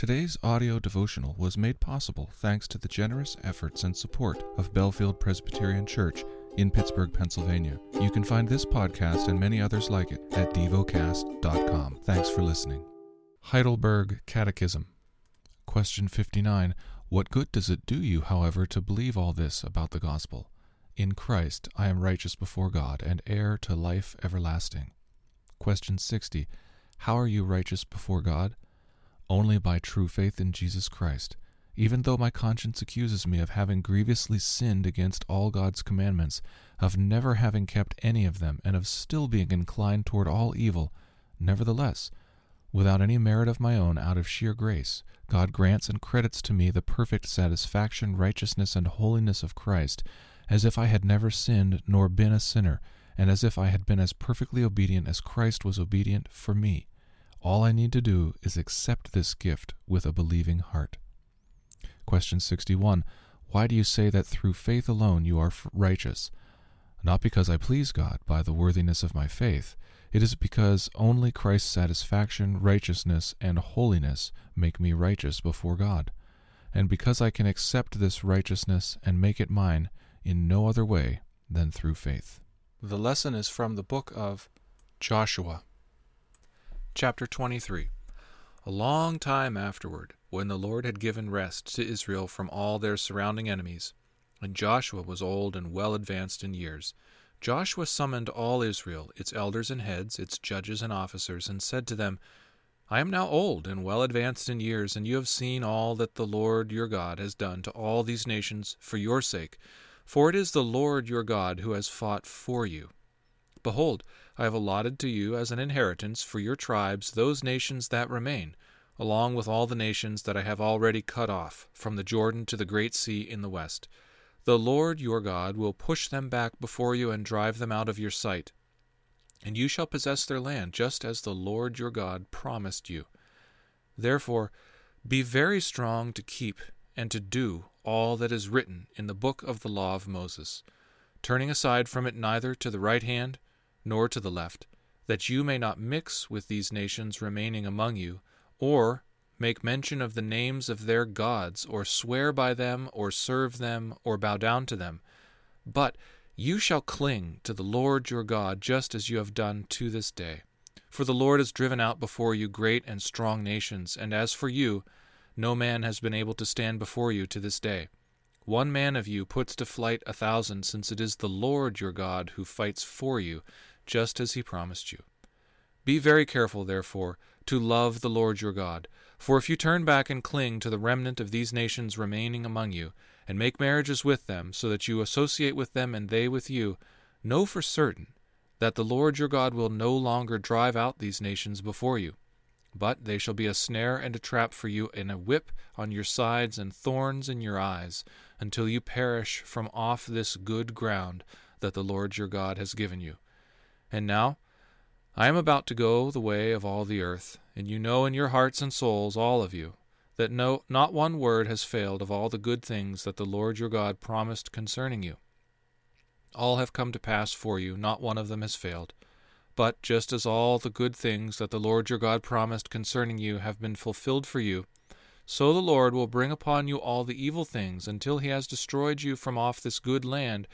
Today's audio devotional was made possible thanks to the generous efforts and support of Bellefield Presbyterian Church in Pittsburgh, Pennsylvania. You can find this podcast and many others like it at devocast.com. Thanks for listening. Heidelberg Catechism. Question 59. What good does it do you, however, to believe all this about the gospel? In Christ I am righteous before God and heir to life everlasting. Question 60. How are you righteous before God? Only by true faith in Jesus Christ, even though my conscience accuses me of having grievously sinned against all God's commandments, of never having kept any of them, and of still being inclined toward all evil, nevertheless, without any merit of my own, out of sheer grace, God grants and credits to me the perfect satisfaction, righteousness, and holiness of Christ, as if I had never sinned nor been a sinner, and as if I had been as perfectly obedient as Christ was obedient for me. All I need to do is accept this gift with a believing heart. Question 61. Why do you say that through faith alone you are righteous? Not because I please God by the worthiness of my faith. It is because only Christ's satisfaction, righteousness, and holiness make me righteous before God. And because I can accept this righteousness and make it mine in no other way than through faith. The lesson is from the book of Joshua. Chapter 23 A long time afterward, when the Lord had given rest to Israel from all their surrounding enemies, and Joshua was old and well advanced in years, Joshua summoned all Israel, its elders and heads, its judges and officers, and said to them, I am now old and well advanced in years, and you have seen all that the Lord your God has done to all these nations for your sake, for it is the Lord your God who has fought for you. Behold, I have allotted to you as an inheritance for your tribes those nations that remain, along with all the nations that I have already cut off, from the Jordan to the great sea in the west. The Lord your God will push them back before you and drive them out of your sight. And you shall possess their land, just as the Lord your God promised you. Therefore, be very strong to keep and to do all that is written in the book of the law of Moses, turning aside from it neither to the right hand nor to the left, that you may not mix with these nations remaining among you, or make mention of the names of their gods, or swear by them, or serve them, or bow down to them. But you shall cling to the Lord your God, just as you have done to this day. For the Lord has driven out before you great and strong nations, and as for you, no man has been able to stand before you to this day. One man of you puts to flight a thousand, since it is the Lord your God who fights for you, just as he promised you. Be very careful, therefore, to love the Lord your God. For if you turn back and cling to the remnant of these nations remaining among you, and make marriages with them, so that you associate with them and they with you, know for certain that the Lord your God will no longer drive out these nations before you. But they shall be a snare and a trap for you, and a whip on your sides, and thorns in your eyes, until you perish from off this good ground that the Lord your God has given you. And now I am about to go the way of all the earth, and you know in your hearts and souls, all of you, that no not one word has failed of all the good things that the Lord your God promised concerning you. All have come to pass for you, not one of them has failed. But just as all the good things that the Lord your God promised concerning you have been fulfilled for you, so the Lord will bring upon you all the evil things until he has destroyed you from off this good land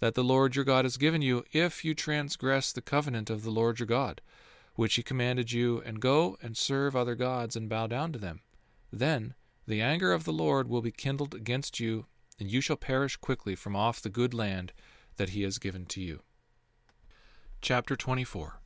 that the Lord your God has given you, if you transgress the covenant of the Lord your God, which he commanded you, and go and serve other gods and bow down to them. Then the anger of the Lord will be kindled against you, and you shall perish quickly from off the good land that he has given to you. Chapter 24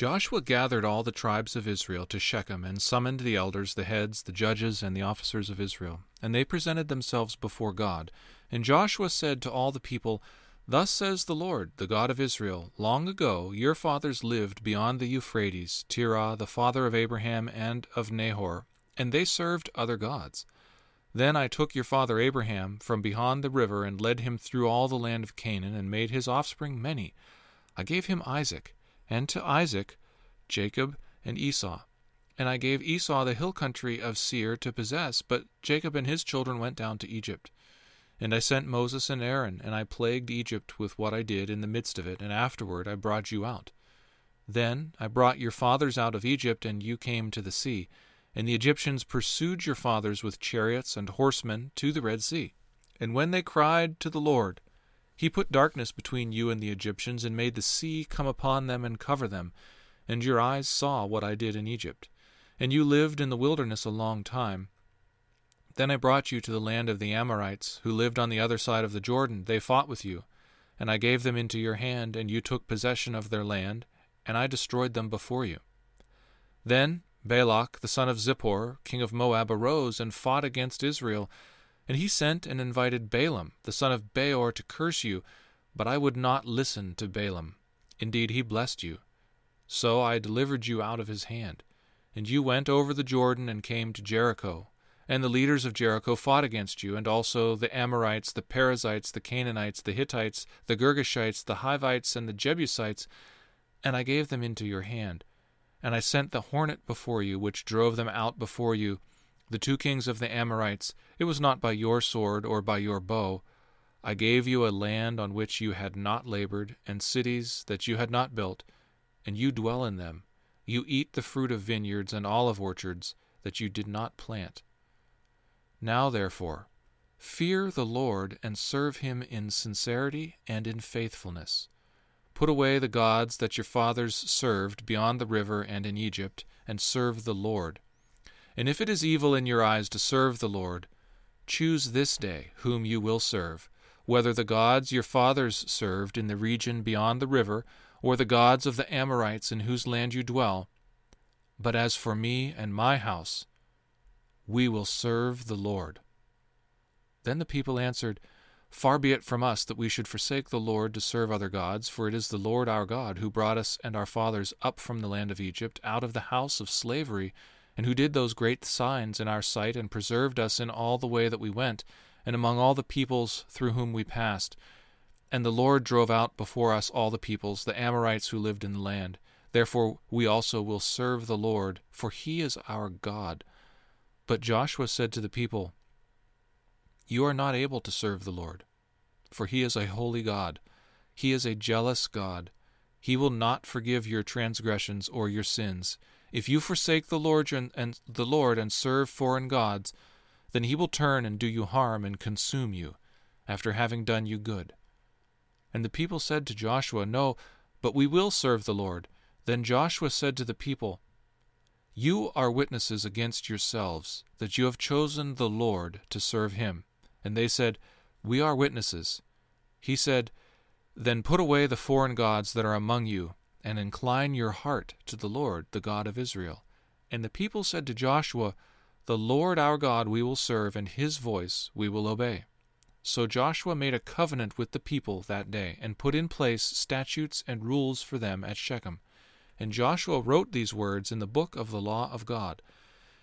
Joshua gathered all the tribes of Israel to Shechem, and summoned the elders, the heads, the judges, and the officers of Israel. And they presented themselves before God. And Joshua said to all the people, Thus says the Lord, the God of Israel Long ago your fathers lived beyond the Euphrates, Terah, the father of Abraham and of Nahor, and they served other gods. Then I took your father Abraham from beyond the river and led him through all the land of Canaan, and made his offspring many. I gave him Isaac and to Isaac Jacob and Esau. And I gave Esau the hill country of Seir to possess, but Jacob and his children went down to Egypt. And I sent Moses and Aaron, and I plagued Egypt with what I did in the midst of it, and afterward I brought you out. Then I brought your fathers out of Egypt, and you came to the sea. And the Egyptians pursued your fathers with chariots and horsemen to the Red Sea. And when they cried to the Lord, he put darkness between you and the Egyptians, and made the sea come upon them and cover them. And your eyes saw what I did in Egypt. And you lived in the wilderness a long time. Then I brought you to the land of the Amorites, who lived on the other side of the Jordan. They fought with you, and I gave them into your hand, and you took possession of their land, and I destroyed them before you. Then Balak the son of Zippor, king of Moab, arose and fought against Israel, and he sent and invited Balaam the son of Beor to curse you, but I would not listen to Balaam. Indeed, he blessed you. So I delivered you out of his hand. And you went over the Jordan and came to Jericho. And the leaders of Jericho fought against you, and also the Amorites, the Perizzites, the Canaanites, the Hittites, the Girgashites, the Hivites, and the Jebusites, and I gave them into your hand. And I sent the hornet before you, which drove them out before you, the two kings of the Amorites. It was not by your sword or by your bow. I gave you a land on which you had not labored, and cities that you had not built, and you dwell in them. You eat the fruit of vineyards and olive orchards that you did not plant. Now, therefore, fear the Lord and serve him in sincerity and in faithfulness. Put away the gods that your fathers served beyond the river and in Egypt, and serve the Lord. And if it is evil in your eyes to serve the Lord, choose this day whom you will serve, whether the gods your fathers served in the region beyond the river, or the gods of the Amorites in whose land you dwell. But as for me and my house, we will serve the Lord. Then the people answered, Far be it from us that we should forsake the Lord to serve other gods, for it is the Lord our God who brought us and our fathers up from the land of Egypt, out of the house of slavery, and who did those great signs in our sight, and preserved us in all the way that we went, and among all the peoples through whom we passed. And the Lord drove out before us all the peoples, the Amorites who lived in the land. Therefore we also will serve the Lord, for he is our God. But Joshua said to the people, you are not able to serve the Lord, for he is a holy God. He is a jealous God. He will not forgive your transgressions or your sins. If you forsake the Lord and, and the Lord and serve foreign gods, then he will turn and do you harm and consume you, after having done you good. And the people said to Joshua, No, but we will serve the Lord. Then Joshua said to the people, You are witnesses against yourselves that you have chosen the Lord to serve him. And they said, We are witnesses. He said, Then put away the foreign gods that are among you, and incline your heart to the Lord, the God of Israel. And the people said to Joshua, The Lord our God we will serve, and his voice we will obey. So Joshua made a covenant with the people that day, and put in place statutes and rules for them at Shechem. And Joshua wrote these words in the book of the law of God.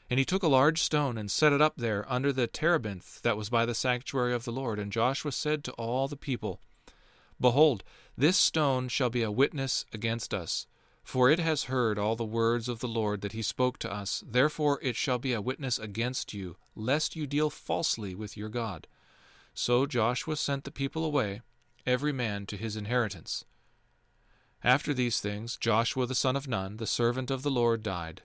And he took a large stone and set it up there under the terebinth that was by the sanctuary of the Lord. And Joshua said to all the people, Behold, this stone shall be a witness against us, for it has heard all the words of the Lord that he spoke to us. Therefore it shall be a witness against you, lest you deal falsely with your God. So Joshua sent the people away, every man to his inheritance. After these things, Joshua the son of Nun, the servant of the Lord, died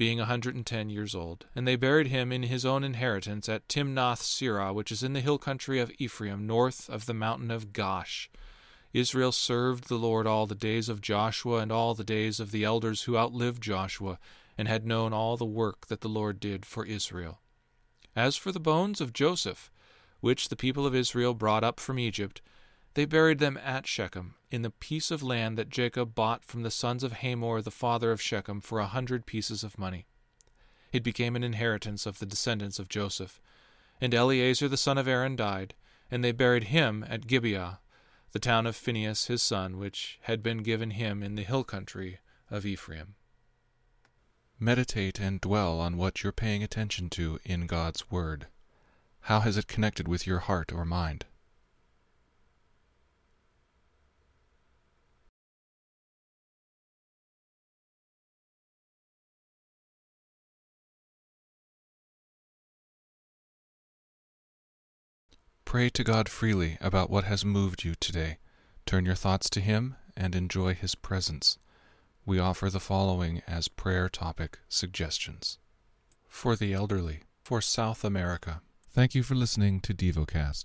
being a hundred and ten years old. And they buried him in his own inheritance at Timnath Serah, which is in the hill country of Ephraim, north of the mountain of Gaash. Israel served the Lord all the days of Joshua and all the days of the elders who outlived Joshua, and had known all the work that the Lord did for Israel. As for the bones of Joseph, which the people of Israel brought up from Egypt, they buried them at Shechem, in the piece of land that Jacob bought from the sons of Hamor the father of Shechem for a hundred pieces of money. It became an inheritance of the descendants of Joseph. And Eleazar the son of Aaron died, and they buried him at Gibeah, the town of Phinehas his son, which had been given him in the hill country of Ephraim. Meditate and dwell on what you're paying attention to in God's Word. How has it connected with your heart or mind? Pray to God freely about what has moved you today. Turn your thoughts to Him and enjoy His presence. We offer the following as prayer topic suggestions. for the elderly, for South America. Thank you for listening to DevoCast.